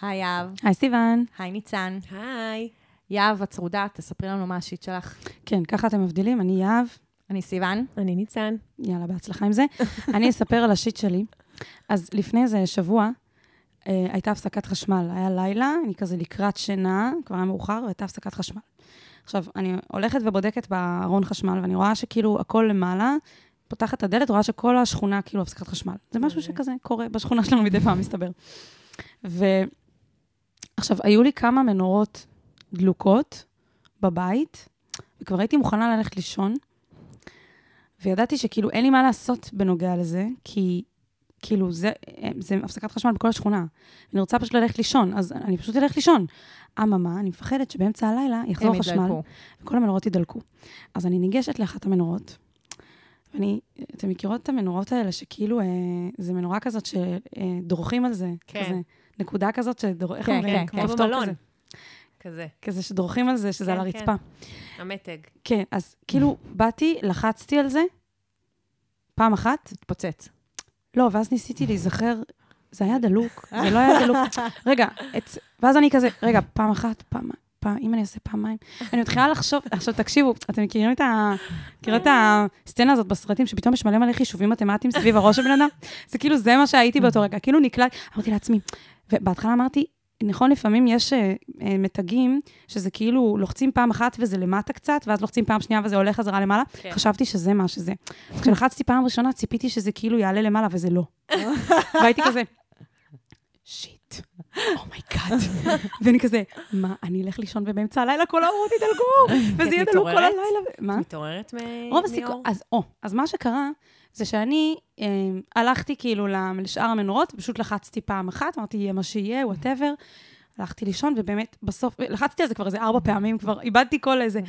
היי יהב, היי סיוון. היי ניצן. היי. יהב, הצרודה, תספרי לנו מה השיט שלך. כן, ככה אתם מבדילים, אני יהב. אני סיוון. אני ניצן. יאללה, בהצלחה עם זה. אני אספר על השיט שלי. אז לפני איזה שבוע אה, הייתה הפסקת חשמל. היה לילה, אני כזה לקראת שינה, כבר היה מאוחר, והייתה הפסקת חשמל. עכשיו, אני הולכת ובודקת בארון חשמל, ואני רואה שכאילו הכל למעלה, פותחת את הדלת, רואה שכל השכונה כאילו הפסקת חשמל. זה משהו שכזה קורה בשכונה שלנו מדי פעם, מסתבר. ועכשיו, היו לי כמה מנורות דלוקות בבית, וכבר הייתי מוכנה ללכת לישון, וידעתי שכאילו אין לי מה לעשות בנוגע לזה, כי כאילו זה, זה הפסקת חשמל בכל השכונה. אני רוצה פשוט ללכת לישון, אז אני פשוט אלך לישון. אממה, אני מפחדת שבאמצע הלילה יחזור חשמל, ידלקו. וכל המנורות ידלקו. אז אני ניגשת לאחת המנורות, ואני, אתם מכירות את המנורות האלה, שכאילו, אה, זה מנורה כזאת שדורכים על זה, כן. כזה, נקודה כזאת שדור... כן? כן, כמו כפתור במלון. כזה. כזה. שדורכים על זה, שזה כן, על הרצפה. המתג. כן, אז כאילו, באתי, לחצתי על זה, פעם אחת, התפוצץ. לא, ואז ניסיתי להיזכר, זה היה דלוק, זה לא היה דלוק. רגע, את, ואז אני כזה, רגע, פעם אחת, פעם, פעם, אם אני אעשה פעמיים, אני מתחילה לחשוב, עכשיו תקשיבו, אתם מכירים את ה... מכירים את הסצנה הזאת בסרטים, שפתאום יש מלא מלא חישובים מתמטיים סביב הראש של בן אדם? זה כאילו, זה מה שהייתי באותו רגע, כאילו נקלט, אמרתי לעצמי, ובהתחלה אמרתי, נכון, לפעמים יש אה, אה, מתגים, שזה כאילו לוחצים פעם אחת וזה למטה קצת, ואז לוחצים פעם שנייה וזה עולה חזרה למעלה. כן. חשבתי שזה מה שזה. כשלחצתי פעם ראשונה, ציפיתי שזה כאילו יעלה למעלה, וזה לא. והייתי כזה, shit, oh my god. ואני כזה, מה, אני אלך לישון ובאמצע הלילה כל האורות ידלגו, וזה דלוק כל? הלילה. מה? מתעוררת מאור? אז, או, אז מה שקרה, זה שאני אה, הלכתי כאילו לשאר המנורות, פשוט לחצתי פעם אחת, אמרתי, יהיה מה שיהיה, וואטאבר. הלכתי לישון, ובאמת, בסוף, לחצתי על זה כבר איזה ארבע פעמים, כבר איבדתי כל איזה...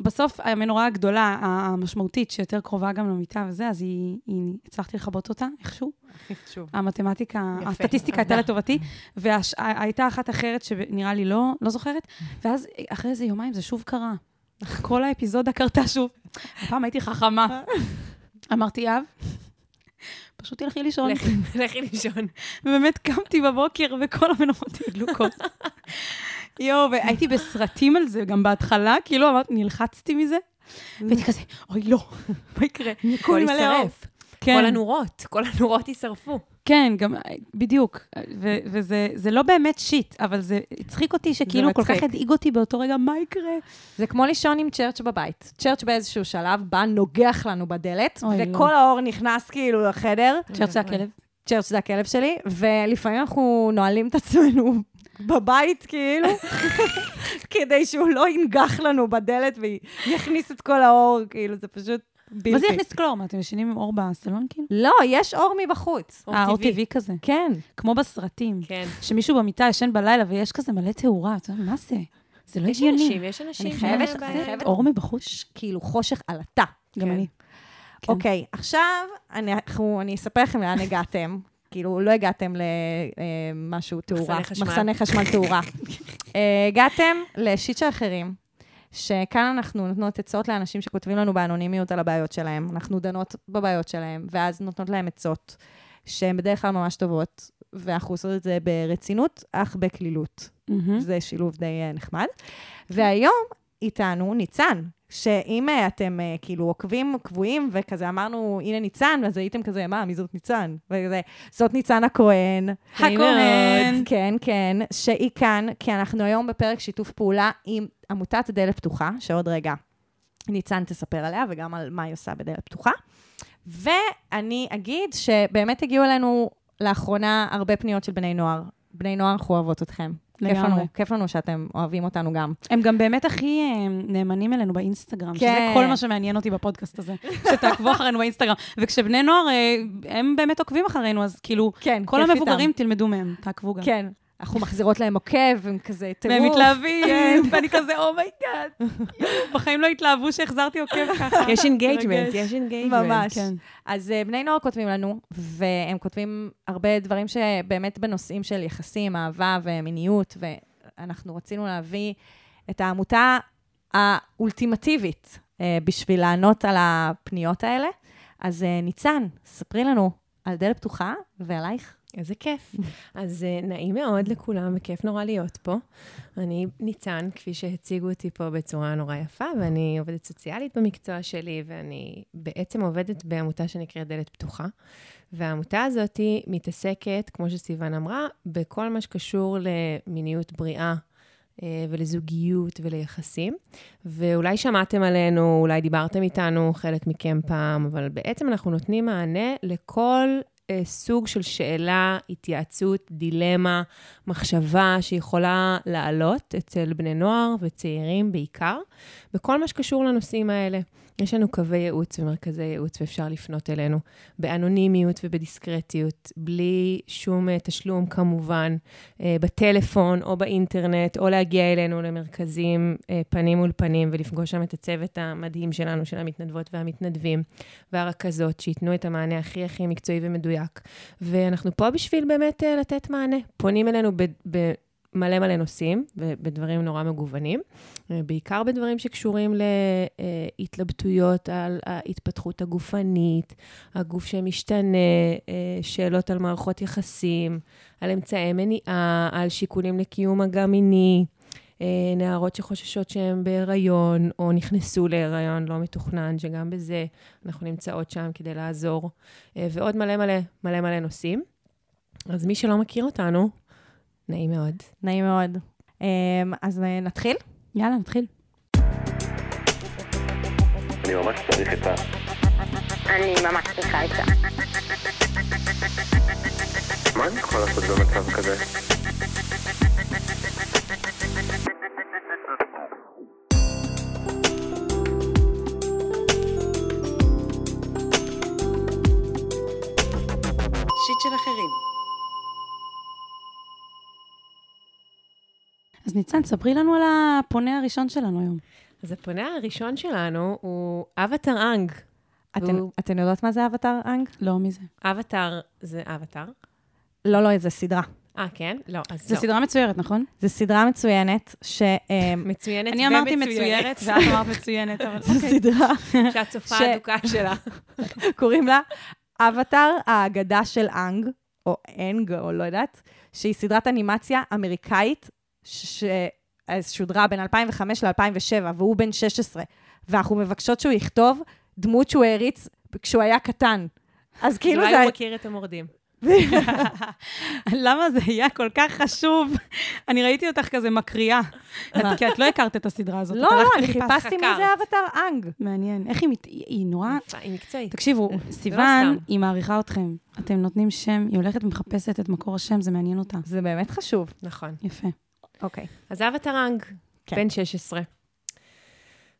בסוף, המנורה הגדולה, המשמעותית, שיותר קרובה גם למיטה וזה, אז היא, היא, הצלחתי לכבות אותה איכשהו. שוב. המתמטיקה, יפה, הסטטיסטיקה הייתה. לטובתי, והייתה אחת אחרת שנראה לי לא, לא זוכרת, ואז אחרי איזה יומיים זה שוב קרה. כל האפיזודה קרתה שוב. הפעם הייתי חכמה. אמרתי, יהב, פשוט תלכי לישון. לכי- לישון. ובאמת קמתי בבוקר וכל המנורות היו דלוקות. יואו, והייתי בסרטים על זה גם בהתחלה, כאילו אמרתי, נלחצתי מזה, והייתי כזה, אוי, לא, מה יקרה? הכל. יישרף. כן. כל הנורות, כל הנורות יישרפו. כן, גם, בדיוק. ו- וזה זה לא באמת שיט, אבל זה הצחיק אותי שכאילו כל כך. הדאיג אותי באותו רגע, מה יקרה? זה כמו לישון עם צ'רץ' בבית. צ'רץ' באיזשהו שלב בא, נוגח לנו בדלת, וכל לא. האור נכנס כאילו לחדר. צ'רץ' זה הכלב. צ'רץ' זה הכלב שלי, ולפעמים אנחנו נועלים את עצמנו בבית, כאילו, כדי שהוא לא ינגח לנו בדלת ויכניס את כל האור, כאילו, זה פשוט בלתי. מה זה יכניס? מה, אתם ישנים עם אור בסלון כאילו? לא, יש אור מבחוץ. אור אה, אור טבעי. כזה. כן. כמו בסרטים. כן. שמישהו במיטה ישן בלילה ויש כזה מלא תאורה, אתה יודע, מה זה? זה לא יש הגיוני. אנשים, יש אנשים. אני חייבת- אני חייבת- אור מבחוש? כאילו, חושך עלטה. גם כן. אני. כן. אוקיי, עכשיו אני, אספר לכם לאן הגעתם. כאילו, לא הגעתם למשהו תאורה. מחסני חשמל. מחסני חשמל תאורה. אה, הגעתם לשיט של אחרים, שכאן אנחנו נותנות עצות לאנשים שכותבים לנו באנונימיות על הבעיות שלהם. אנחנו דנות בבעיות שלהם, ואז נותנות להם עצות, שהן בדרך כלל ממש טובות, ואנחנו עושות את זה ברצינות, אך בקלילות. מהמם. זה שילוב די אה, נחמד. והיום איתנו ניצן, שאם אה, אתם אה, כאילו עוקבים קבועים וכזה אמרנו, הנה ניצן, אז הייתם כזה, מה, מי זאת ניצן? וכזה, זאת ניצן הכהן. הכהן. כן, כן, שהיא כאן, כי אנחנו היום בפרק שיתוף פעולה עם עמותת דלת פתוחה, שעוד רגע ניצן תספר עליה וגם על מה היא עושה בדלת פתוחה. ואני אגיד שבאמת הגיעו אלינו לאחרונה הרבה פניות של בני נוער. בני נוער, אנחנו אוהבות אתכם. כיף. לנו, כיף לנו שאתם אוהבים אותנו גם. הם גם באמת הכי אה, נאמנים אלינו באינסטגרם, שזה כן. כל מה שמעניין אותי בפודקאסט הזה, שתעקבו אחרינו באינסטגרם. וכשבני נוער, אה, הם באמת עוקבים אחרינו, אז כאילו, כן, כל המבוגרים, איתם. תלמדו מהם, תעקבו גם. כן. אנחנו מחזירות להם עוקב, הם כזה טירוף. והם מתלהבים. ואני כזה, oh my god. בחיים לא התלהבו שהחזרתי עוקב ככה. יש engagement. יש engagement. ממש. כן. אז אה, בני נוער כותבים לנו, והם כותבים הרבה דברים שבאמת בנושאים של יחסים, אהבה ומיניות, ואנחנו רצינו להביא את העמותה האולטימטיבית אה, בשביל לענות על הפניות האלה. אז אה, ניצן, ספרי לנו על דלת פתוחה ועלייך. איזה כיף. אז uh, נעים מאוד לכולם, וכיף נורא להיות פה. אני ניצן, כפי שהציגו אותי פה בצורה נורא יפה, ואני עובדת סוציאלית במקצוע שלי, ואני בעצם עובדת בעמותה שנקראת דלת פתוחה. והעמותה הזאת מתעסקת, כמו שסיוון אמרה, בכל מה שקשור למיניות בריאה. אה, ולזוגיות וליחסים. ואולי שמעתם עלינו, אולי דיברתם איתנו, חלק מכם פעם, אבל בעצם אנחנו נותנים מענה לכל אה, סוג של שאלה, התייעצות, דילמה, מחשבה שיכולה לעלות אצל בני נוער וצעירים בעיקר, בכל מה שקשור לנושאים האלה. יש לנו קווי ייעוץ ומרכזי ייעוץ ואפשר לפנות אלינו באנונימיות ובדיסקרטיות, בלי שום uh, תשלום כמובן, uh, בטלפון או באינטרנט, או להגיע אלינו למרכזים uh, פנים מול פנים ולפגוש שם את הצוות המדהים שלנו, של המתנדבות והמתנדבים והרכזות, שייתנו את המענה הכי הכי מקצועי ומדויק. ואנחנו פה בשביל באמת לתת מענה. פונים אלינו ב... ב מלא מלא נושאים, ובדברים נורא מגוונים, אה, בעיקר בדברים שקשורים להתלבטויות על ההתפתחות הגופנית, הגוף שמשתנה, אה, שאלות על מערכות יחסים, על אמצעי מניעה, על שיקולים לקיום מגע מיני. אה, נערות שחוששות שהן בהיריון, או נכנסו להיריון לא מתוכנן, שגם בזה אנחנו נמצאות שם כדי לעזור, ועוד מלא מלא מלא מלא נושאים. אז מי שלא מכיר אותנו, נעים מאוד. נעים מאוד. אמ, אז אה, נתחיל? יאללה, נתחיל. אני ממש צריך את ה... אני ממש צריכה את זה. מה אני יכול לעשות במצב כזה? אז ניצן, ספרי לנו על הפונה הראשון שלנו היום. אז הפונה הראשון שלנו הוא אבטר אנג. אתן, הוא- אתן יודעות מה זה אבטר אנג? לא, מי זה? אבטר זה אבטר. לא, לא, זו סדרה. אה, כן? לא, אז זו לא. סדרה מצוירת, נכון? זו סדרה מצוינת, ש... אמ, מצוינת אני אמרתי מצוירת, ואת אמרת מצוינת, אבל זו אוקיי. סדרה, שהצופה ש- האדוקה שלה. קוראים לה אבטר, האגדה של אנג, או אנג, או לא יודעת, שהיא סדרת אנימציה אמריקאית, ששודרה בין 2005 ל-2007, והוא בן 16, ואנחנו מבקשות שהוא יכתוב דמות שהוא העריץ כשהוא היה קטן. אז כאילו אולי זה... הוא מכיר את המורדים. למה זה היה כל כך חשוב? אני ראיתי אותך כזה מקריאה. כי את לא הכרת את הסדרה הזאת. לא, לא, אני. חיפשתי מי. זה אבטר אנג. מעניין. איך היא מת... היא נורא... היא מקצועית. תקשיבו, לא סיוון. היא מעריכה אתכם. אתם נותנים שם, היא הולכת ומחפשת את מקור השם, זה מעניין אותה. זה באמת חשוב. נכון. יפה. אוקיי. אז אבטר אנג, כן. בן 16.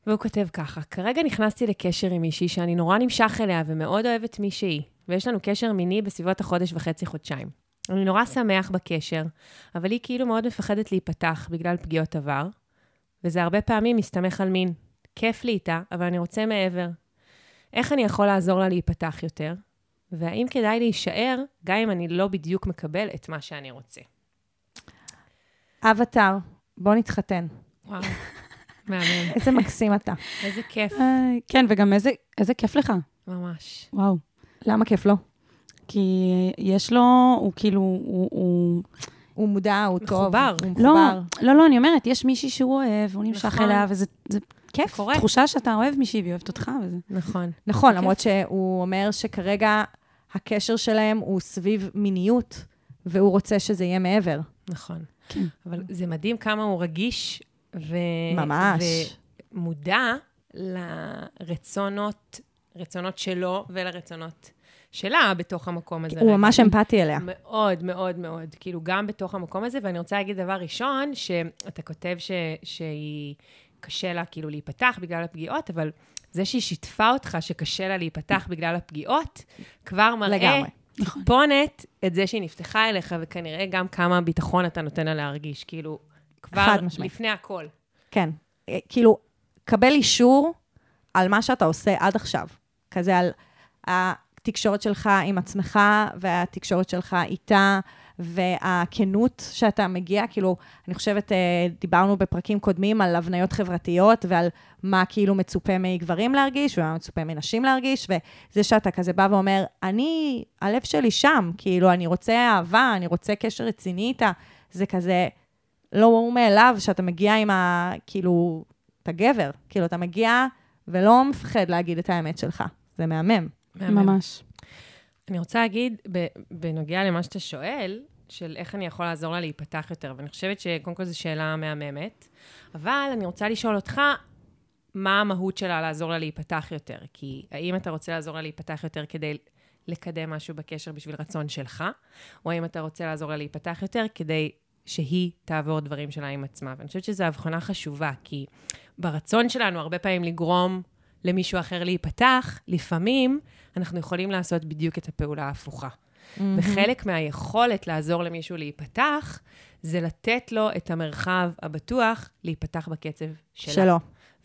והוא כותב ככה, כרגע נכנסתי לקשר עם מישהי שאני נורא נמשך אליה ומאוד אוהבת מי שהיא, ויש לנו קשר מיני בסביבות החודש וחצי, חודשיים. אני נורא שמח בקשר, אבל היא כאילו מאוד מפחדת להיפתח בגלל פגיעות עבר, וזה הרבה פעמים מסתמך על מין. כיף לי איתה, אבל אני רוצה מעבר. איך אני יכול לעזור לה להיפתח יותר? והאם כדאי להישאר, גם אם אני לא בדיוק מקבל את מה שאני רוצה? אבטר, בוא נתחתן. וואו, מהמם. איזה מקסים אתה. איזה כיף, כן, וגם איזה כיף לך. ממש. וואו. למה כיף לו? כי יש לו, הוא כאילו, הוא... הוא... הוא מודע, הוא טוב. מחובר. הוא לא, מחובר. לא, לא, אני אומרת, יש מישהי שהוא אוהב, הוא נמשך נכון. אליה, וזה זה כיף. קורה. תחושה שאתה אוהב מישהי והיא אוהבת אותך, וזה... נכון. נכון. למרות שהוא אומר שכרגע הקשר שלהם הוא סביב מיניות, והוא רוצה שזה יהיה מעבר. נכון. כן. אבל זה מדהים כמה הוא רגיש ו... ממש. ומודע לרצונות, רצונות שלו ולרצונות שלה בתוך המקום הזה. הוא. ממש אמפתי אליה. מאוד, מאוד, מאוד. כאילו, גם בתוך המקום הזה, ואני רוצה להגיד דבר ראשון, שאתה כותב ש... שהיא, קשה לה כאילו להיפתח בגלל הפגיעות, אבל זה שהיא שיתפה אותך שקשה לה להיפתח בגלל הפגיעות, כבר מראה לגמרי. נכון. טיפונת את זה שהיא נפתחה אליך, וכנראה גם כמה ביטחון אתה נותן לה להרגיש, כאילו, כבר. לפני הכל. כן. אה, כאילו, קבל אישור על מה שאתה עושה עד עכשיו. כזה על התקשורת שלך עם עצמך, והתקשורת שלך איתה, והכנות שאתה מגיע, כאילו, אני חושבת, אה, דיברנו בפרקים קודמים על הבניות חברתיות ועל מה כאילו מצופה מגברים להרגיש ומה מצופה מנשים להרגיש, וזה שאתה כזה בא ואומר, אני, הלב שלי שם, כאילו, אני רוצה אהבה, אני רוצה קשר רציני איתה, זה כזה לא ברור מאליו שאתה מגיע עם ה... כאילו, אתה גבר, כאילו, אתה מגיע ולא מפחד להגיד את האמת שלך. זה מהמם. ממש. אני רוצה להגיד, בנוגע למה שאתה שואל, של איך אני יכול לעזור לה להיפתח יותר, ואני חושבת שקודם כל זו שאלה מהממת, אבל אני רוצה לשאול אותך, מה המהות שלה לעזור לה להיפתח יותר? כי האם אתה רוצה לעזור לה להיפתח יותר כדי לקדם משהו בקשר בשביל רצון שלך, או האם אתה רוצה לעזור לה להיפתח יותר כדי שהיא תעבור דברים שלה עם עצמה? ואני חושבת שזו הבחנה חשובה, כי ברצון שלנו הרבה פעמים לגרום למישהו אחר להיפתח, לפעמים אנחנו יכולים לעשות בדיוק את הפעולה ההפוכה. וחלק מהיכולת לעזור למישהו להיפתח, זה לתת לו את המרחב הבטוח להיפתח בקצב שלה. שלו.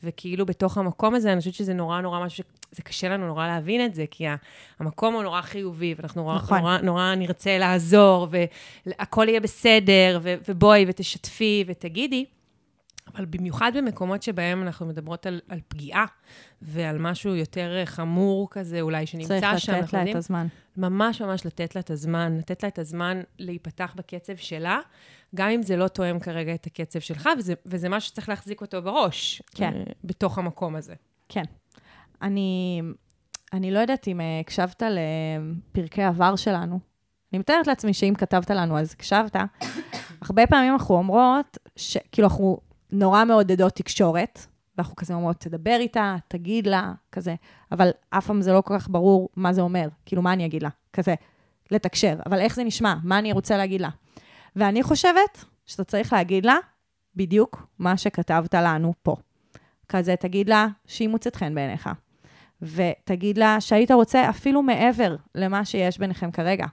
וכאילו בתוך המקום הזה, אני חושבת שזה נורא נורא משהו, זה קשה לנו נורא להבין את זה, כי המקום הוא נורא חיובי, ואנחנו נורא, נכון. נורא, נורא נרצה לעזור, והכל יהיה בסדר, ו- ובואי ותשתפי ותגידי. אבל במיוחד במקומות שבהם אנחנו מדברות על, על פגיעה ועל משהו יותר חמור כזה, אולי שנמצא צריך שם, לתת אנחנו לה את יודעים, הזמן. ממש ממש לתת לה את הזמן, לתת לה את הזמן להיפתח בקצב שלה, גם אם זה לא תואם כרגע את הקצב שלך, וזה, וזה משהו שצריך להחזיק אותו בראש. כן. אה, בתוך המקום הזה. כן. אני, אני לא יודעת אם אה, הקשבת לפרקי עבר שלנו. אני מתארת לעצמי שאם כתבת לנו, אז הקשבת. הרבה פעמים אנחנו אומרות, ש, כאילו, אנחנו נורא מעודדות תקשורת, ואנחנו כזה אומרות, תדבר איתה, תגיד לה, כזה, אבל אף פעם זה לא כל כך ברור מה זה אומר, כאילו, מה אני אגיד לה? כזה, לתקשר, אבל איך זה נשמע? מה אני רוצה להגיד לה? ואני חושבת שאתה צריך להגיד לה בדיוק מה שכתבת לנו פה. כזה, תגיד לה שהיא מוצאת חן בעיניך, ותגיד לה שהיית רוצה אפילו מעבר למה שיש ביניכם כרגע.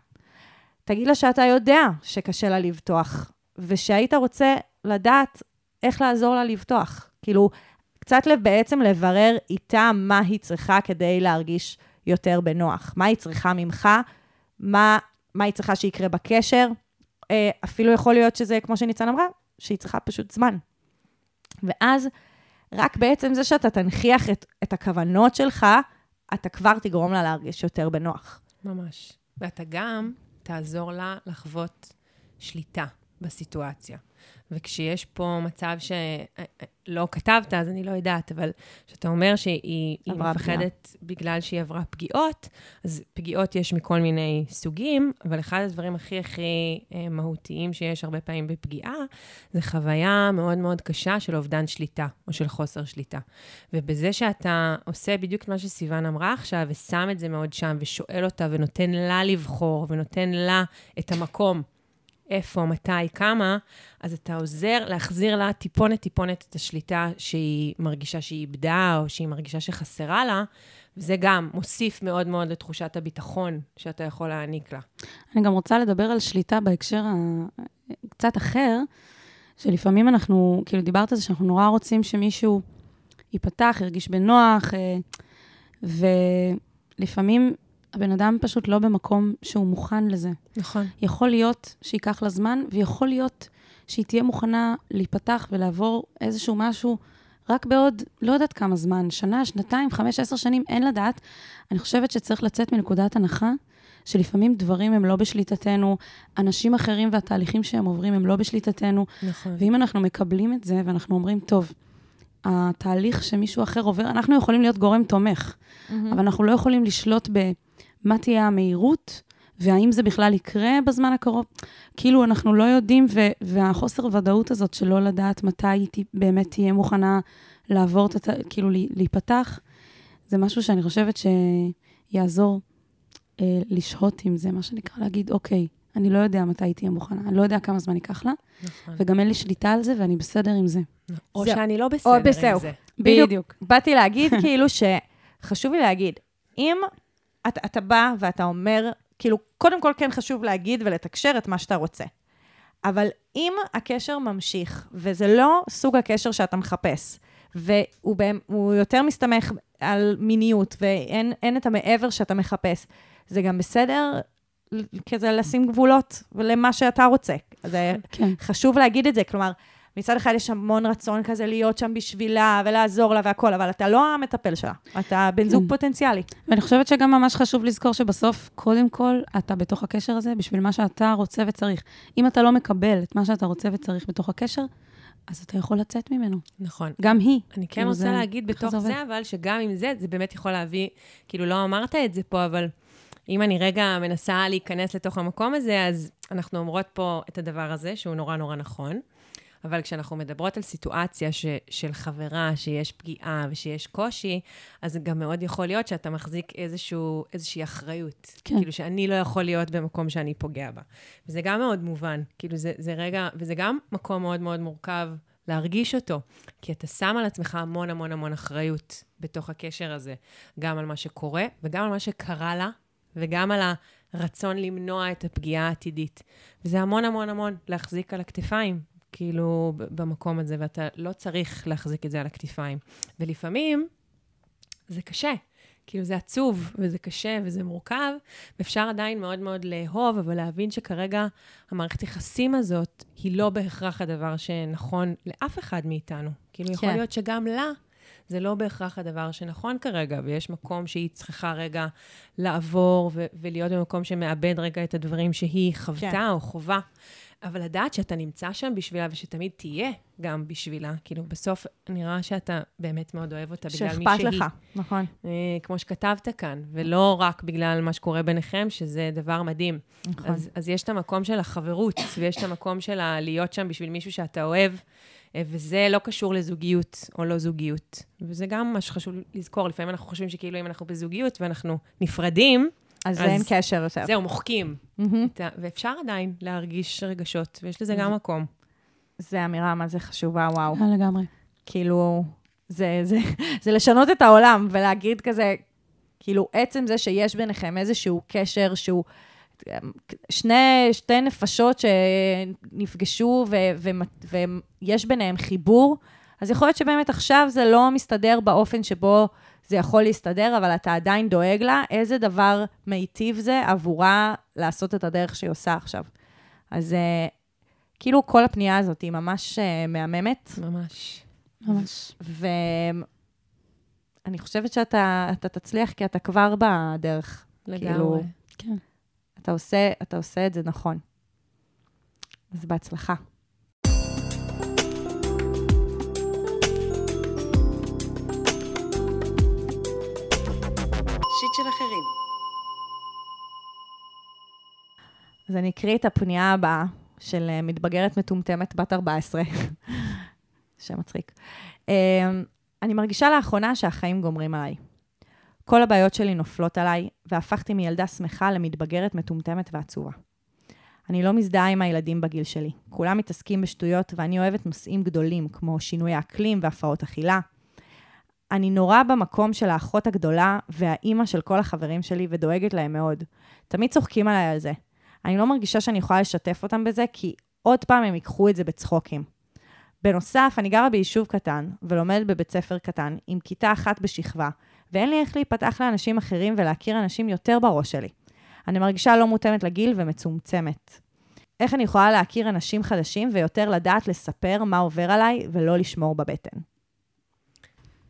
תגיד לה שאתה יודע שקשה לה לבטוח, ושהיית רוצה לדעת איך לעזור לה לבטוח. כאילו, קצת בעצם לברר איתה מה היא צריכה כדי להרגיש יותר בנוח. מה היא צריכה ממך, מה, מה היא צריכה שיקרה בקשר. אה, אפילו יכול להיות שזה, כמו שניצן אמרה, שהיא צריכה פשוט זמן. ואז, רק בעצם זה שאתה תנכיח את, את הכוונות שלך, אתה כבר תגרום לה להרגיש יותר בנוח. ממש. ואתה גם תעזור לה לחוות שליטה בסיטואציה. וכשיש פה מצב שלא כתבת, אז אני לא יודעת, אבל כשאתה אומר שהיא מפחדת בגלל שהיא עברה פגיעות, אז פגיעות יש מכל מיני סוגים, אבל אחד הדברים הכי הכי אה, מהותיים שיש הרבה פעמים בפגיעה, זה חוויה מאוד מאוד קשה של אובדן שליטה, או של חוסר שליטה. ובזה שאתה עושה בדיוק את מה שסיוון אמרה עכשיו, ושם את זה מאוד שם, ושואל אותה, ונותן לה לבחור, ונותן לה את המקום, איפה, מתי, כמה, אז אתה עוזר להחזיר לה טיפונת טיפונת את השליטה שהיא מרגישה שהיא איבדה, או שהיא מרגישה שחסרה לה, וזה גם מוסיף מאוד מאוד לתחושת הביטחון שאתה יכול להעניק לה. אני גם רוצה לדבר על שליטה בהקשר קצת אחר, שלפעמים אנחנו, כאילו דיברת על זה שאנחנו נורא רוצים שמישהו ייפתח, ירגיש בנוח, אה, ולפעמים הבן אדם פשוט לא במקום שהוא מוכן לזה. נכון. יכול להיות שייקח לה זמן, ויכול להיות שהיא תהיה מוכנה להיפתח ולעבור איזשהו משהו רק בעוד, לא יודעת כמה זמן, שנה, שנתיים, חמש, עשר שנים, אין לדעת. אני חושבת שצריך לצאת מנקודת הנחה שלפעמים דברים הם לא בשליטתנו, אנשים אחרים והתהליכים שהם עוברים הם לא בשליטתנו, נכון. ואם אנחנו מקבלים את זה ואנחנו אומרים, טוב, התהליך שמישהו אחר עובר, אנחנו יכולים להיות גורם תומך, אבל אנחנו לא יכולים לשלוט במה תהיה המהירות, והאם זה בכלל יקרה בזמן הקרוב. כאילו, אנחנו לא יודעים, ו- והחוסר ודאות הזאת של לא לדעת מתי היא ת- באמת תהיה מוכנה לעבור, את הת- כאילו, לי- להיפתח, זה משהו שאני חושבת שיעזור אה, לשהות עם זה, מה שנקרא, להגיד, אוקיי, אני לא יודע מתי היא תהיה מוכנה, אני לא יודע כמה זמן ייקח לה, נכון. וגם אין לי שליטה על זה, ואני בסדר עם זה. או זהו. שאני לא בסדר עם בסדר. זה. בדיוק. באתי להגיד כאילו שחשוב לי להגיד, אם אתה, אתה בא ואתה אומר, כאילו, קודם כל כן חשוב להגיד ולתקשר את מה שאתה רוצה. אבל אם הקשר ממשיך, וזה לא סוג הקשר שאתה מחפש, והוא בהם, הוא יותר מסתמך על מיניות, ואין אין את המעבר שאתה מחפש, זה גם בסדר כזה לשים גבולות למה שאתה רוצה. זה כן. חשוב להגיד את זה, כלומר, מצד אחד יש המון רצון כזה להיות שם בשבילה ולעזור לה והכול, אבל אתה לא המטפל שלה, אתה בן זוג כן. פוטנציאלי. ואני חושבת שגם ממש חשוב לזכור שבסוף, קודם כל, אתה בתוך הקשר הזה בשביל מה שאתה רוצה וצריך. אם אתה לא מקבל את מה שאתה רוצה וצריך בתוך הקשר, אז אתה יכול לצאת ממנו. נכון. גם היא. אני כן כאילו, רוצה זה- להגיד בתוך זה. זה, אבל שגם עם זה, זה באמת יכול להביא, כאילו, לא אמרת את זה פה, אבל אם אני רגע מנסה להיכנס לתוך המקום הזה, אז אנחנו אומרות פה את הדבר הזה, שהוא נורא נורא נכון. אבל כשאנחנו מדברות על סיטואציה ש, של חברה, שיש פגיעה ושיש קושי, אז גם מאוד יכול להיות שאתה מחזיק איזשהו, איזושהי אחריות. כן. כאילו שאני לא יכול להיות במקום שאני פוגע בה. וזה גם מאוד מובן. כאילו זה, זה רגע, וזה גם מקום מאוד מאוד מורכב להרגיש אותו. כי אתה שם על עצמך המון המון המון אחריות בתוך הקשר הזה, גם על מה שקורה וגם על מה שקרה לה, וגם על הרצון למנוע את הפגיעה העתידית. וזה המון המון המון להחזיק על הכתפיים, כאילו, במקום הזה, ואתה לא צריך להחזיק את זה על הכתפיים. ולפעמים זה קשה. כאילו, זה עצוב, וזה קשה, וזה מורכב, ואפשר עדיין מאוד מאוד לאהוב, אבל להבין שכרגע המערכת יחסים הזאת היא לא בהכרח הדבר שנכון לאף אחד מאיתנו. כאילו, יכול כן. להיות שגם לה זה לא בהכרח הדבר שנכון כרגע, ויש מקום שהיא צריכה רגע לעבור ו- ולהיות במקום שמאבד רגע את הדברים שהיא חוותה כן. או חווה. אבל לדעת שאתה נמצא שם בשבילה ושתמיד תהיה גם בשבילה. כאילו, בסוף נראה שאתה באמת מאוד אוהב אותה בגלל מי שהיא. שאכפת לך, נכון. אה, כמו שכתבת כאן, ולא רק בגלל מה שקורה ביניכם, שזה דבר מדהים. נכון. אז, אז יש את המקום של החברות, ויש את המקום של להיות שם בשביל מישהו שאתה אוהב, אה, וזה לא קשור לזוגיות או לא זוגיות. וזה גם מה שחשוב לזכור. לפעמים אנחנו חושבים שכאילו אם אנחנו בזוגיות ואנחנו נפרדים, אז אז אין קשר יותר. זהו, מוחקים. את ה- ואפשר עדיין להרגיש רגשות, ויש לזה גם מקום. זה אמירה מה זה חשובה, וואו. אה, לגמרי. כאילו, זה, זה, זה לשנות את העולם ולהגיד כזה, כאילו, עצם זה שיש ביניכם איזשהו קשר שהוא... שני, שתי נפשות שנפגשו ו, ו, ויש ביניהם חיבור, אז יכול להיות שבאמת עכשיו זה לא מסתדר באופן שבו זה יכול להסתדר, אבל אתה עדיין דואג לה, איזה דבר מיטיב זה עבורה לעשות את הדרך שהיא עושה עכשיו. אז אה, כאילו כל הפנייה הזאת היא ממש אה, מהממת. ממש. ממש. ואני חושבת שאתה אתה תצליח, כי אתה כבר בדרך. לגמרי. כאילו, כן. אתה עושה, אתה עושה את זה נכון. אז בהצלחה. אז אני אקריא את הפנייה הבאה של אה, מתבגרת מטומטמת בת 14. שם מצחיק. אה, אני מרגישה לאחרונה שהחיים גומרים עליי. כל הבעיות שלי נופלות עליי, והפכתי מילדה שמחה למתבגרת מטומטמת ועצובה. אני לא מזדהה עם הילדים בגיל שלי. כולם מתעסקים בשטויות, ואני אוהבת נושאים גדולים, כמו שינוי האקלים והפרעות אכילה. אני נורא במקום של האחות הגדולה והאימא של כל החברים שלי, ודואגת להם מאוד. תמיד צוחקים עליי על זה. אני לא מרגישה שאני יכולה לשתף אותם בזה, כי עוד פעם הם ייקחו את זה בצחוקים. בנוסף, אני גרה ביישוב קטן, ולומדת בבית ספר קטן, עם כיתה אחת בשכבה, ואין לי איך להיפתח לאנשים אחרים ולהכיר אנשים יותר בראש שלי. אני מרגישה לא מותאמת לגיל ומצומצמת. איך אני יכולה להכיר אנשים חדשים ויותר לדעת לספר מה עובר עליי ולא לשמור בבטן?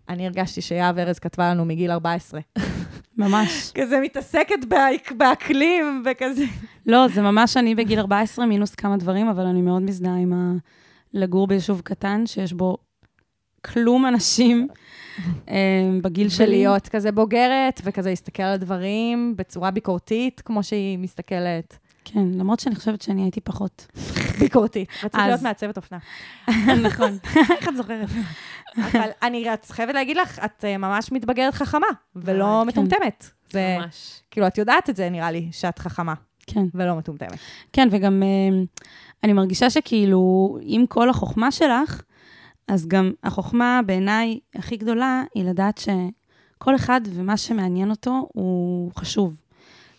אני הרגשתי שיהב ארז כתבה לנו מגיל 14. ממש. כזה מתעסקת באק- באקלים וכזה. לא, זה ממש אני בגיל 14, מינוס כמה דברים, אבל אני מאוד מזדהה עם ה... לגור ביישוב קטן, שיש בו כלום אנשים אה, בגיל שלי. ולהיות כזה בוגרת, וכזה להסתכל על הדברים בצורה ביקורתית, כמו שהיא מסתכלת. כן, למרות שאני חושבת שאני הייתי פחות. ביקורתית. רצית אז- להיות מעצבת אופנה. נכון. איך את זוכרת? אבל אני חייבת להגיד לך, את אה, ממש מתבגרת חכמה, ולא אה, כן. מטומטמת. זה, ממש. כאילו, את יודעת את זה, נראה לי, שאת חכמה, כן. ולא מטומטמת. כן, וגם אה, אני מרגישה שכאילו, עם כל החוכמה שלך, אז גם החוכמה בעיניי הכי גדולה היא לדעת שכל אחד ומה שמעניין אותו הוא חשוב.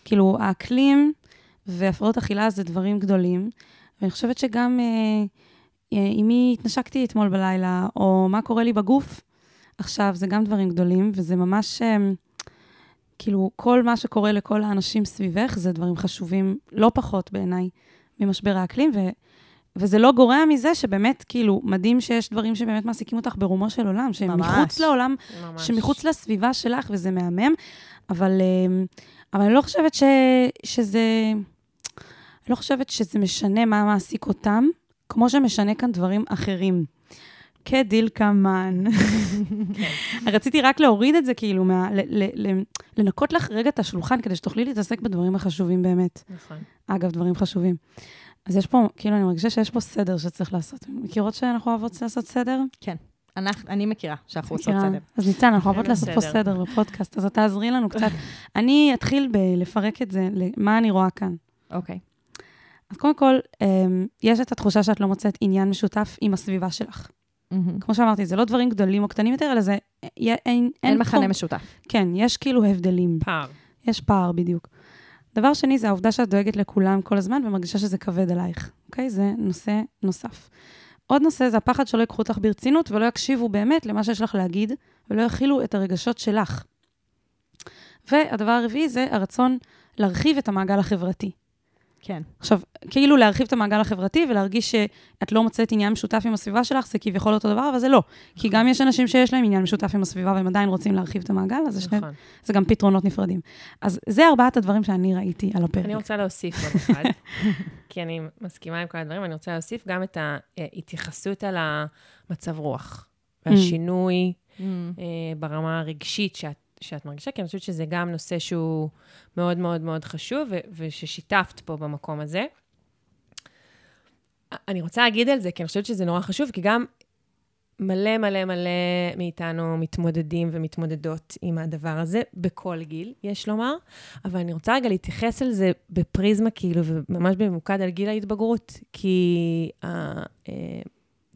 כאילו, האקלים והפרעות אכילה זה דברים גדולים, ואני חושבת שגם אה, אה, עם מי התנשקתי אתמול בלילה, או מה קורה לי בגוף עכשיו, זה גם דברים גדולים, וזה ממש... אה, כאילו, כל מה שקורה לכל האנשים סביבך זה דברים חשובים לא פחות בעיניי ממשבר האקלים, ו, וזה לא גורע מזה שבאמת, כאילו, מדהים שיש דברים שבאמת מעסיקים אותך ברומו של עולם, שהם ממש. מחוץ לעולם, ממש. שמחוץ לסביבה שלך, וזה מהמם, אבל, אמ, אבל אני לא חושבת ש, שזה... אני לא חושבת שזה משנה מה מעסיק אותם, כמו שמשנה כאן דברים אחרים. כדלקמן. רציתי רק להוריד את זה, כאילו, מה, ל, ל, ל, לנקות לך רגע את השולחן, כדי שתוכלי להתעסק בדברים החשובים באמת. נכון. אגב, דברים חשובים. אז יש פה, כאילו, אני מרגישה שיש פה סדר שצריך לעשות. מכירות שאנחנו אוהבות לעשות סדר? אנחנו, אני מכירה שאנחנו עושות? סדר. אז ניצן, אנחנו אוהבות לעשות פה סדר. בפודקאסט, אז תעזרי לנו קצת. אני אתחיל בלפרק את זה, למה אני רואה כאן. אוקיי. אז קודם כל, אמ, יש את התחושה שאת לא מוצאת עניין משותף עם הסביבה שלך. כמו שאמרתי, זה לא דברים גדולים או קטנים יותר, אלא זה, אין, אין, אין מכנה משותף. כן, יש כאילו הבדלים. פער. יש פער בדיוק. דבר שני, זה העובדה שאת דואגת לכולם כל הזמן ומרגישה שזה כבד עלייך, אוקיי? זה נושא נוסף. עוד נושא זה הפחד שלא ייקחו אותך ברצינות ולא יקשיבו באמת למה שיש לך להגיד, ולא יכילו את הרגשות שלך. והדבר הרביעי זה הרצון להרחיב את המעגל החברתי. כן. עכשיו, כאילו להרחיב את המעגל החברתי ולהרגיש שאת לא מוצאת עניין משותף עם הסביבה שלך, זה כביכול אותו דבר, אבל זה לא. כי גם יש אנשים שיש להם עניין משותף עם הסביבה והם עדיין רוצים להרחיב את המעגל, אז זה, שני, נכון. זה גם פתרונות נפרדים. אז זה ארבעת הדברים שאני ראיתי על הפרק. אני רוצה להוסיף עוד אחד, כי אני מסכימה עם כל הדברים, אני רוצה להוסיף גם את ההתייחסות על המצב רוח, והשינוי אה, ברמה הרגשית שאת, שאת מרגישה, כי אני חושבת שזה גם נושא שהוא מאוד מאוד מאוד חשוב, ו- וששיתפת פה במקום הזה. אני רוצה להגיד על זה, כי אני חושבת שזה נורא חשוב, כי גם מלא מלא מלא מאיתנו מתמודדים ומתמודדות עם הדבר הזה, בכל גיל, יש לומר, אבל אני רוצה רגע להתייחס על זה בפריזמה, כאילו, וממש בממוקד על גיל ההתבגרות, כי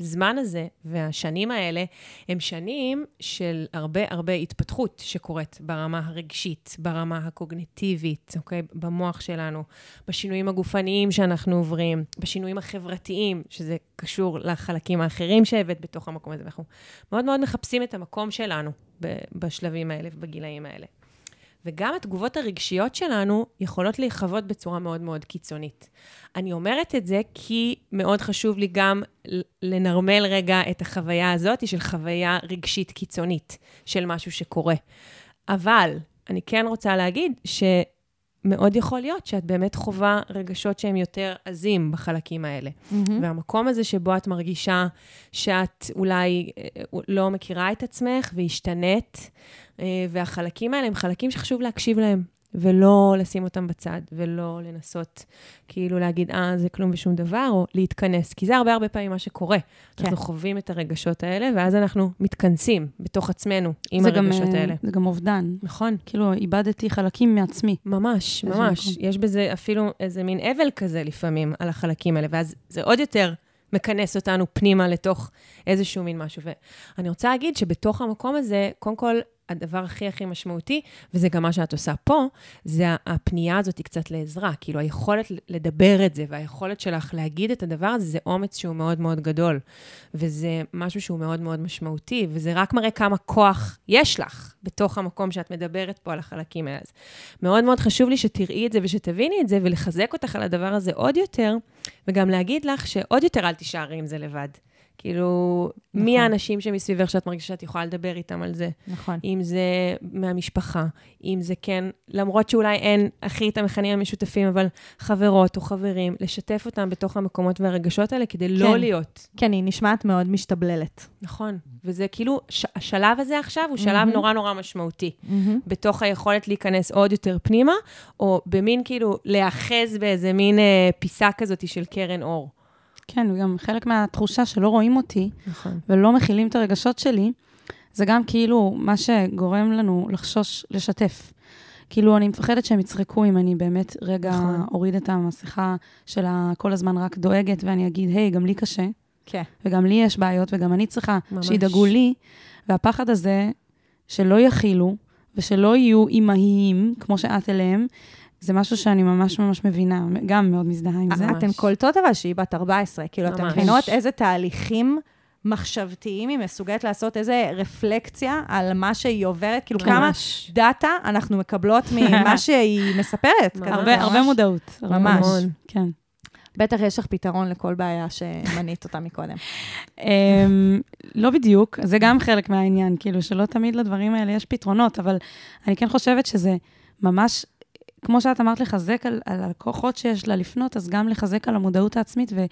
הזמן הזה והשנים האלה הם שנים של הרבה הרבה התפתחות שקורית ברמה הרגשית, ברמה הקוגניטיבית, אוקיי? במוח שלנו, בשינויים הגופניים שאנחנו עוברים, בשינויים החברתיים, שזה קשור לחלקים האחרים שהבאת בתוך המקום הזה, ואנחנו מאוד מאוד מחפשים את המקום שלנו בשלבים האלה ובגילאים האלה. וגם התגובות הרגשיות שלנו יכולות להיחוות בצורה מאוד מאוד קיצונית. אני אומרת את זה כי מאוד חשוב לי גם לנרמל רגע את החוויה הזאת של חוויה רגשית קיצונית, של משהו שקורה. אבל אני כן רוצה להגיד שמאוד יכול להיות שאת באמת חווה רגשות שהם יותר עזים בחלקים האלה. והמקום הזה שבו את מרגישה שאת אולי אה, לא מכירה את עצמך והשתנית, אה, והחלקים האלה הם חלקים שחשוב להקשיב להם, ולא לשים אותם בצד, ולא לנסות כאילו להגיד, אה, זה כלום ושום דבר, או להתכנס, כי זה הרבה הרבה פעמים מה שקורה. כן. אנחנו חווים את הרגשות האלה, ואז אנחנו מתכנסים בתוך עצמנו עם גם, הרגשות אה, האלה. זה גם אובדן. נכון. כאילו, איבדתי חלקים מעצמי. ממש, ממש. מקום. יש בזה אפילו איזה מין אבל כזה לפעמים על החלקים האלה, ואז זה עוד יותר מכנס אותנו פנימה לתוך איזשהו מין משהו. ואני רוצה להגיד שבתוך המקום הזה, קודם כל, הדבר הכי הכי משמעותי, וזה גם מה שאת עושה פה, זה הפנייה הזאת קצת לעזרה. כאילו, היכולת לדבר את זה, והיכולת שלך להגיד את הדבר הזה, זה אומץ שהוא מאוד מאוד גדול. וזה משהו שהוא מאוד מאוד משמעותי, וזה רק מראה כמה כוח יש לך בתוך המקום שאת מדברת פה על החלקים האלה. אז מאוד מאוד חשוב לי שתראי את זה ושתביני את זה, ולחזק אותך על הדבר הזה עוד יותר, וגם להגיד לך שעוד יותר אל תישארי עם זה לבד. כאילו, נכון. מי האנשים שמסביבך שאת מרגישה שאת יכולה לדבר איתם על זה? נכון. אם זה מהמשפחה, אם זה כן, למרות שאולי אין הכי את המכנים המשותפים, אבל חברות או חברים, לשתף אותם בתוך המקומות והרגשות האלה כדי כן. לא כן. להיות. כן, היא נשמעת מאוד משתבללת. נכון. וזה כאילו, ש- השלב הזה עכשיו הוא שלב מהמם. נורא נורא משמעותי. בתוך היכולת להיכנס עוד יותר פנימה, או במין כאילו להיאחז באיזה מין אה, פיסה כזאת של קרן אור. כן, וגם חלק מהתחושה שלא רואים אותי נכון. ולא מכילים את הרגשות שלי, זה גם כאילו מה שגורם לנו לחשוש לשתף. כאילו, אני מפחדת שהם יצחקו אם אני באמת רגע נכון. אוריד את המסכה של כל הזמן רק דואגת, ואני אגיד, היי, גם לי קשה, כן. וגם לי יש בעיות, וגם אני צריכה ממש. שידאגו לי. והפחד הזה, שלא יכילו, ושלא יהיו אימהיים, כמו שאת אליהם, זה משהו שאני ממש ממש מבינה, גם מאוד מזדהה עם זה. ממש. אתן קולטות אבל שהיא בת 14, כאילו, אתן. מבינות איזה תהליכים מחשבתיים, היא מסוגלת לעשות איזה רפלקציה על מה שהיא עוברת, כאילו כן. כמה. דאטה אנחנו מקבלות ממה שהיא מספרת. הרבה- זה מודעות. ממש. כן. בטח יש לך פתרון לכל בעיה שמנית אותה מקודם. אמ, לא בדיוק, זה גם חלק מהעניין, כאילו שלא תמיד לדברים האלה יש פתרונות, אבל אני כן חושבת שזה ממש, כמו שאת אמרת, לחזק על, על הכוחות שיש לה לפנות, אז גם לחזק על המודעות העצמית, ו,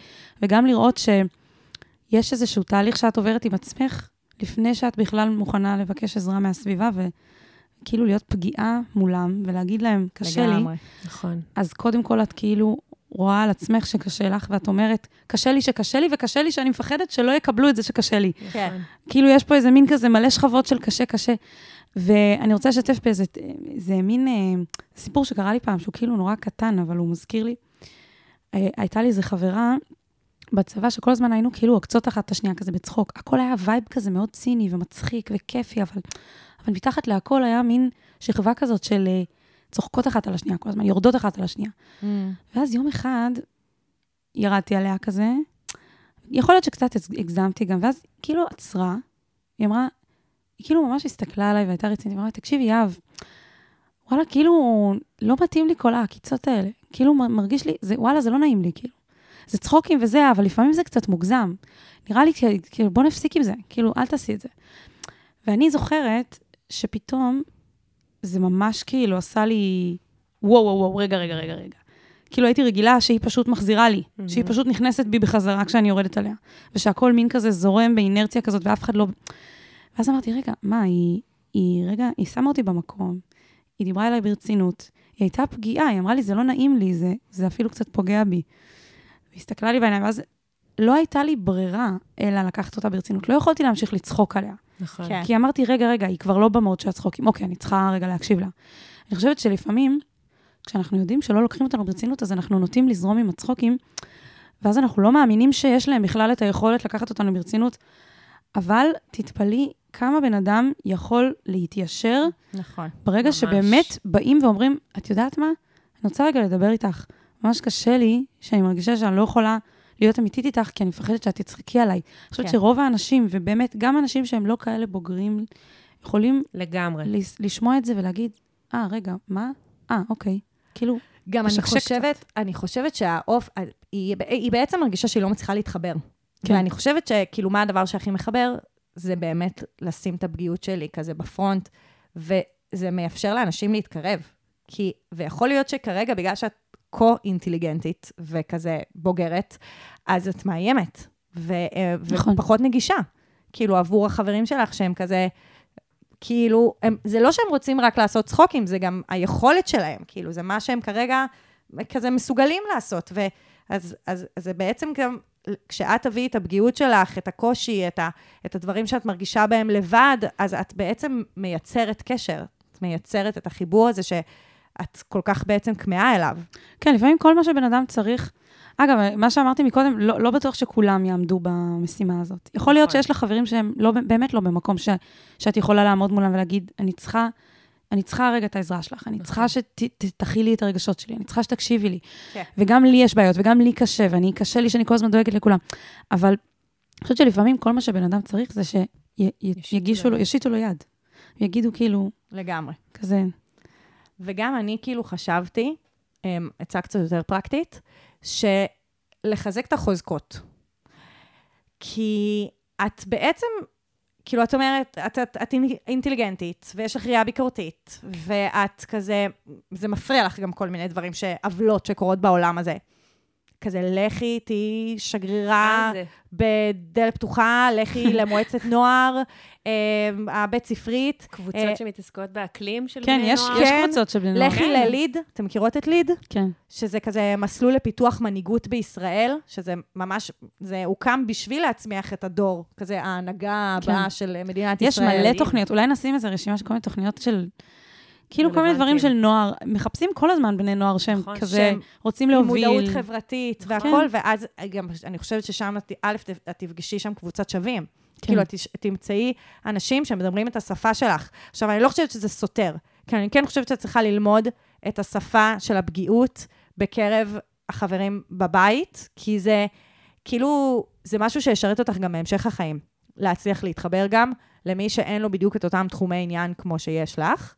וגם לראות שיש איזשהו תהליך שאת עוברת עם עצמך, לפני שאת בכלל מוכנה לבקש עזרה מהסביבה, וכאילו להיות פגיעה מולם, ולהגיד להם, קשה לי, לגמרי. נכון. אז קודם כל את כאילו רואה על עצמך שקשה לך, ואת אומרת, קשה לי שקשה לי, וקשה לי שאני מפחדת שלא יקבלו את זה שקשה לי. כן. כאילו, יש פה איזה מין כזה מלא שכבות של קשה קשה. ואני רוצה לשתף באיזה איזה מין אה, סיפור שקרה לי פעם, שהוא כאילו נורא קטן, אבל הוא מזכיר לי. אה, הייתה לי איזה חברה בצבא, שכל הזמן היינו כאילו עוקצות אחת את השנייה כזה בצחוק. הכל היה vibe כזה מאוד ציני ומצחיק וכיפי, אבל, אבל מתחת להכל היה מין שכבה כזאת של אה, צוחקות אחת על השנייה כל הזמן, יורדות אחת על השנייה. ממ. ואז יום אחד ירדתי עליה כזה, יכול להיות שקצת הגזמתי גם, ואז כאילו עצרה, היא אמרה, היא כאילו ממש הסתכלה עליי והייתה רצינית, היא אמרה, תקשיבי, יהב, וואלה, כאילו, לא מתאים לי כל העקיצות האלה. כאילו, מרגיש לי, זה, וואלה, זה לא נעים לי, כאילו. זה צחוקים וזה, אבל לפעמים זה קצת מוגזם. נראה לי, כאילו, בוא נפסיק עם זה, כאילו, אל תעשי את זה. ואני זוכרת שפתאום זה ממש כאילו עשה לי, וואו, וואו, וואו, רגע, רגע, רגע, רגע. כאילו הייתי רגילה שהיא פשוט מחזירה לי, Mhm. שהיא פשוט נכנסת בי בחזרה כשאני יורדת עליה, ושהכול מין כזה זורם באינרציה כזאת ואף אחד לא... ואז אמרתי, רגע, מה, היא, היא, רגע, היא שמה אותי במקום, היא דיברה אליי ברצינות, היא הייתה פגיעה, היא אמרה לי, זה לא נעים לי, זה, זה אפילו קצת פוגע בי. והיא הסתכלה לי בעיניים, ואז לא הייתה לי ברירה אלא לקחת אותה ברצינות. לא יכולתי להמשיך לצחוק עליה. נכון. כן. כי אמרתי, רגע, רגע, היא כבר לא במוד של הצחוקים. אוקיי, אני צריכה רגע להקשיב לה. אני חושבת שלפעמים, כשאנחנו יודעים שלא לוקחים אותנו ברצינות, אז אנחנו נוטים לזרום עם הצחוקים, ואז אנחנו לא מאמינים שיש להם בכלל את היכולת לקחת אותנו ברצינות. אבל תתפלאי כמה בן אדם יכול להתיישר נכון. ברגע ממש. שבאמת באים ואומרים, את יודעת מה? אני רוצה רגע לדבר איתך. ממש קשה לי שאני מרגישה שאני לא יכולה להיות אמיתית איתך, כי אני מפחדת שאת תצחקי עליי. אני חושבת כן. שרוב האנשים, ובאמת, גם אנשים שהם לא כאלה בוגרים, יכולים לגמרי. לס- לשמוע את זה ולהגיד, אה, רגע, מה? אה, אוקיי. כאילו, גם אני חושבת, אני חושבת שהעוף, היא, היא בעצם מרגישה שהיא לא מצליחה להתחבר. כן. ואני חושבת שכאילו, מה הדבר שהכי מחבר? זה באמת לשים את הפגיעות שלי כזה בפרונט, וזה מאפשר לאנשים להתקרב. כי, ויכול להיות שכרגע, בגלל שאת כה-אינטליגנטית וכזה בוגרת, אז את מאיימת, ו, אה, נכון. ופחות נגישה. כאילו, עבור החברים שלך שהם כזה, כאילו, הם, זה לא שהם רוצים רק לעשות צחוקים, זה גם היכולת שלהם, כאילו, זה מה שהם כרגע כזה מסוגלים לעשות. ואז אז, אז זה בעצם גם, כשאת תביאי את הפגיעות שלך, את הקושי, את, ה, את הדברים שאת מרגישה בהם לבד, אז את בעצם מייצרת קשר. את מייצרת את החיבור הזה שאת כל כך בעצם כמהה אליו. כן, לפעמים כל מה שבן אדם צריך... אגב, מה שאמרתי מקודם, לא, לא בטוח שכולם יעמדו במשימה הזאת. יכול להיות נכון. שיש לך חברים שהם לא, באמת לא במקום ש, שאת יכולה לעמוד מולם ולהגיד, אני צריכה, אני צריכה רגע את העזרה שלך, אני צריכה שתכילי את הרגשות שלי, אני צריכה שתקשיבי לי. כן. וגם לי יש בעיות, וגם לי קשה, ואני, קשה לי שאני כל הזמן דואגת לכולם. אבל אני חושבת שלפעמים כל מה שבן אדם צריך זה שיגישו לו. ישיתו לו יד. יגידו כאילו, לגמרי. כזה, וגם אני כאילו חשבתי, אמ, עצה קצת יותר פרקטית, שלחזק את החוזקות. כי את בעצם, כאילו, את אומרת, את, את, את אינטליגנטית, ויש לך ראייה ביקורתית, ואת כזה, זה מפריע לך גם כל מיני דברים, עוולות שקורות בעולם הזה. כזה, לכי, תהיי שגרירה? בדלת פתוחה, לכי למועצת נוער, אמ, הבית ספרית. קבוצות אה, שמתעסקות באקלים של כן, בני יש, נוער? יש כן, קבוצות של בני נוער. לכי כן. לליד, אתם מכירות את ליד? כן. שזה כזה מסלול לפיתוח מנהיגות בישראל, שזה ממש, זה הוקם בשביל להצמיח את הדור, כזה ההנהגה כן. הבאה של מדינת יש ישראל. מלא תוכניות, אולי נשים איזה רשימה של כל מיני תוכניות של... כאילו כל מיני דברים של. נוער, מחפשים כל הזמן בני נוער שהם נכון, כזה שהם רוצים עם להוביל. מודעות חברתית. והכול, ואז גם, אני חושבת ששם, א', את תפגשי שם קבוצת שווים. כן. כאילו, את תמצאי אנשים שמדברים את השפה שלך. עכשיו, אני לא חושבת שזה סותר, כי אני כן חושבת שאת צריכה ללמוד את השפה של הפגיעות בקרב החברים בבית, כי זה, כאילו, זה משהו שישרת אותך גם בהמשך החיים. להצליח להתחבר גם למי שאין לו בדיוק את אותם תחומי עניין כמו שיש לך,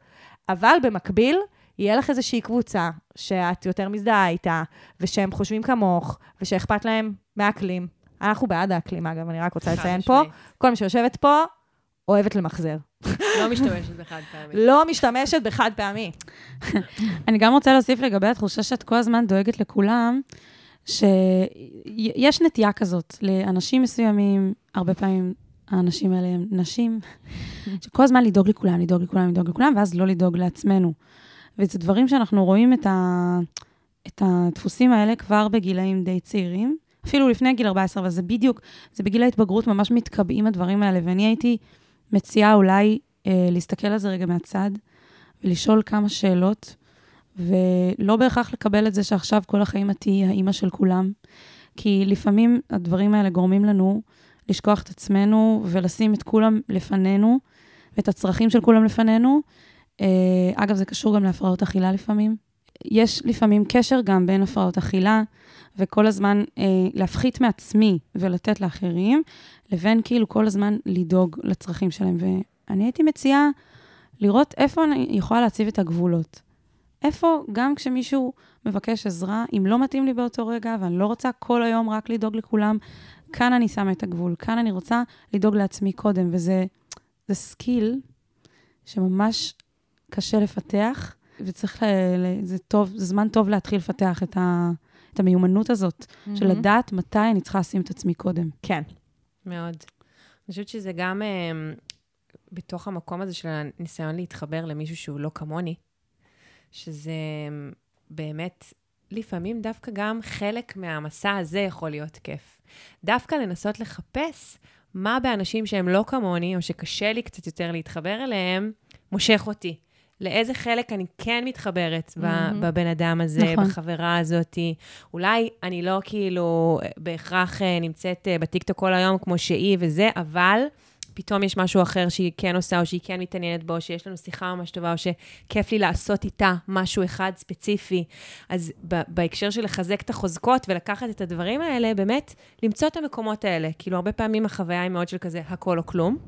אבל במקביל, יהיה לך איזושהי קבוצה שאת יותר מזדהה איתה, ושהם חושבים כמוך, ושאכפת להם מהאקלים. אנחנו בעד האקלים, אגב, אני רק רוצה לציין פה. כל מי שיושבת פה, אוהבת למחזר. לא משתמשת בחד פעמי. לא משתמשת בחד פעמי. אני גם רוצה להוסיף לגבי התחושה שאת כל הזמן דואגת לכולם, שיש נטייה כזאת לאנשים מסוימים, הרבה פעמים האנשים האלה הם נשים, שכל הזמן לדאוג לכולם, לדאוג לכולם, לדאוג לכולם, ואז לא לדאוג לעצמנו. וזה דברים שאנחנו רואים את, ה... את הדפוסים האלה כבר בגילאים די צעירים, אפילו לפני גיל 14, אבל זה בדיוק, זה בגיל ההתבגרות ממש מתקבעים הדברים האלה, ואני הייתי מציעה אולי אה, להסתכל על זה רגע מהצד, ולשאול כמה שאלות, ולא בהכרח לקבל את זה שעכשיו כל החיים את תהיי האימא של כולם, כי לפעמים הדברים האלה גורמים לנו לשכוח את עצמנו ולשים את כולם לפנינו, ואת הצרכים של כולם לפנינו. אה, אגב, זה קשור גם להפרעות אכילה לפעמים. יש לפעמים קשר גם בין הפרעות אכילה, וכל הזמן אה, להפחית מעצמי ולתת לאחרים, לבין כאילו כל הזמן לדאוג לצרכים שלהם. ואני הייתי מציעה לראות איפה אני יכולה להציב את הגבולות. איפה, גם כשמישהו מבקש עזרה, אם לא מתאים לי באותו רגע, ואני לא רוצה כל היום רק לדאוג לכולם, כאן אני שמה את הגבול. כאן אני רוצה לדאוג לעצמי קודם, וזה זה skill שממש קשה לפתח, וצריך, ל, ל, זה טוב, זה זמן טוב להתחיל לפתח את, ה, את המיומנות הזאת, של לדעת מתי אני צריכה לשים את עצמי קודם. כן. מאוד. אני חושבת שזה גם אה, בתוך המקום הזה של הניסיון להתחבר למישהו שהוא לא כמוני, שזה אה, באמת, לפעמים דווקא גם חלק מהמסע הזה יכול להיות כיף. דווקא לנסות לחפש מה באנשים שהם לא כמוני, או שקשה לי קצת יותר להתחבר אליהם, מושך אותי. לאיזה חלק אני כן מתחברת מהמם. בבן אדם הזה, נכון. בחברה הזאת. אולי אני לא כאילו בהכרח אה, נמצאת אה, בטיקטוק כל היום כמו שהיא וזה, אבל פתאום יש משהו אחר שהיא כן עושה, או שהיא כן מתעניינת בו, או שיש לנו שיחה ממש טובה, או שכיף לי לעשות איתה משהו אחד ספציפי. אז בהקשר של לחזק את החוזקות ולקחת את הדברים האלה, באמת למצוא את המקומות האלה. כאילו, הרבה פעמים החוויה היא מאוד של כזה הכל או כלום.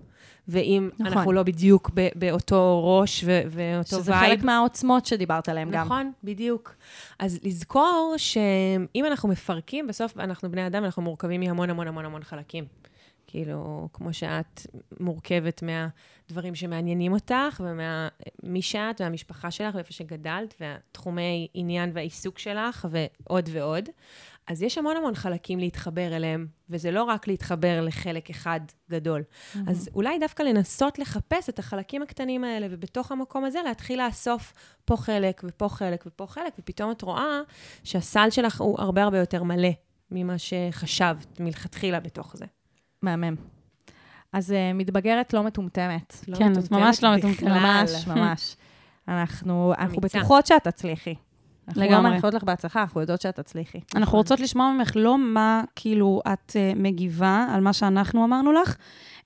ואם נכון. אנחנו לא בדיוק ב- באותו ראש ו- ואותו שזה vibe, חלק מהעוצמות שדיברת עליהן גם. נכון, בדיוק. אז לזכור שאם אנחנו מפרקים, בסוף אנחנו בני אדם, אנחנו מורכבים מהמון המון המון המון חלקים. כאילו, כמו שאת מורכבת מהדברים שמעניינים אותך, וממי שאת, והמשפחה שלך, ואיפה שגדלת, והתחומי עניין והעיסוק שלך, ועוד ועוד. אז יש המון המון חלקים להתחבר אליהם, וזה לא רק להתחבר לחלק אחד גדול. אז אולי דווקא לנסות לחפש את החלקים הקטנים האלה, ובתוך המקום הזה להתחיל לאסוף פה חלק, ופה חלק, ופה חלק, ופתאום את רואה שהסל שלך הוא הרבה הרבה יותר מלא ממה שחשבת מלכתחילה בתוך זה. מהמם. אז uh, מתבגרת לא מטומטמת. לא כן, את ממש לא מטומטמת. ממש, ממש. אנחנו, אנחנו. בטוחות שאת תצליחי. אנחנו לא לגמרי. מאחלות לך בהצלחה, אנחנו יודעות שאת תצליחי. אנחנו רוצות לשמוע ממך לא מה כאילו את uh, מגיבה על מה שאנחנו אמרנו לך,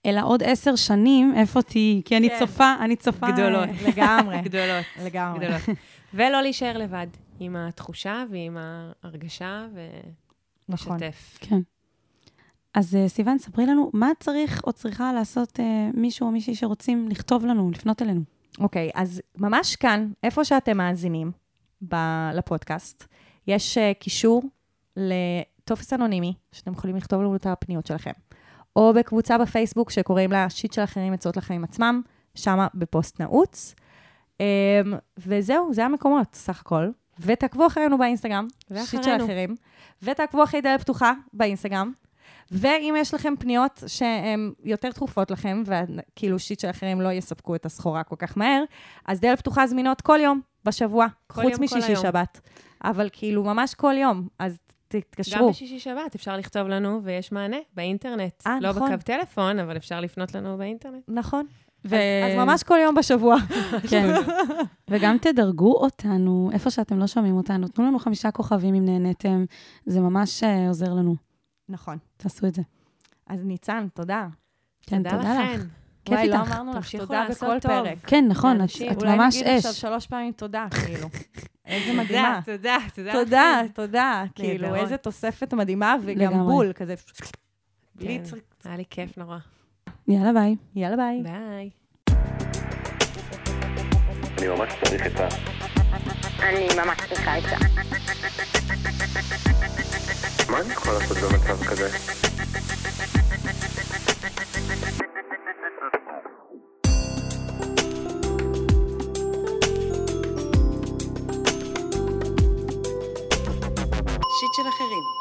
אלא עוד עשר שנים, איפה תהיי? כי אני כן. צופה, אני צופה... גדולות. לגמרי, גדולות. לגמרי. גדולות. ולא להישאר לבד עם התחושה ועם ההרגשה, נכון. ולשתף. כן. אז uh, סיוון, ספרי לנו, מה צריך או צריכה לעשות uh, מישהו או מישהי שרוצים לכתוב לנו, לפנות אלינו? אוקיי, אז ממש כאן, איפה שאתם מאזינים ב- לפודקאסט, יש uh, קישור לטופס אנונימי, שאתם יכולים לכתוב לנו את הפניות שלכם. או בקבוצה בפייסבוק שקוראים לה שיט של אחרים עצות לחיים עצמם, שמה בפוסט נעוץ. Um, וזהו, זה המקומות, סך הכל. ותעקבו אחרינו באינסטגרם, שיט של ואחרינו. אחרים. ותעקבו אחרי דלת פתוחה באינסטגרם. ואם יש לכם פניות שהן יותר דחופות לכם, וכאילו שיט של אחרים לא יספקו את הסחורה כל כך מהר, אז דלת פתוחה זמינות כל יום בשבוע, כל חוץ יום, כל משישי היום. שבת. אבל כאילו ממש כל יום, אז גם תתקשרו. בשישי שבת אפשר לכתוב לנו, ויש מענה באינטרנט. אה, לא נכון. בקו טלפון, אבל אפשר לפנות לנו באינטרנט. נכון. ו- אז, אז ממש כל יום בשבוע. כן. וגם תדרגו אותנו, איפה שאתם לא שומעים אותנו, תנו לנו חמישה כוכבים אם נהניתם, זה ממש uh, עוזר לנו. נכון. תעשו את זה. אז ניצן, תודה. כן, תודה לך. לכן. כיף וואי, לא איתך. אמרנו לך תמשיכו תודה לעשות בכל טוב. פרק. כן, נכון, את. את אולי ממש נגיד עכשיו אש. שלוש פעמים תודה, כאילו. איזה מדהימה. תודה, תודה. תודה, תודה. כאילו. איזה תוספת מדהימה, וגם. בול, כזה. בלי כן, צריק. היה לי כיף נורא. יאללה, ביי. יאללה, ביי. ביי. אני ממש צריך את ה... אני ממש צריכה עצה. מה אני יכול לעשות במצב כזה? שיט של אחרים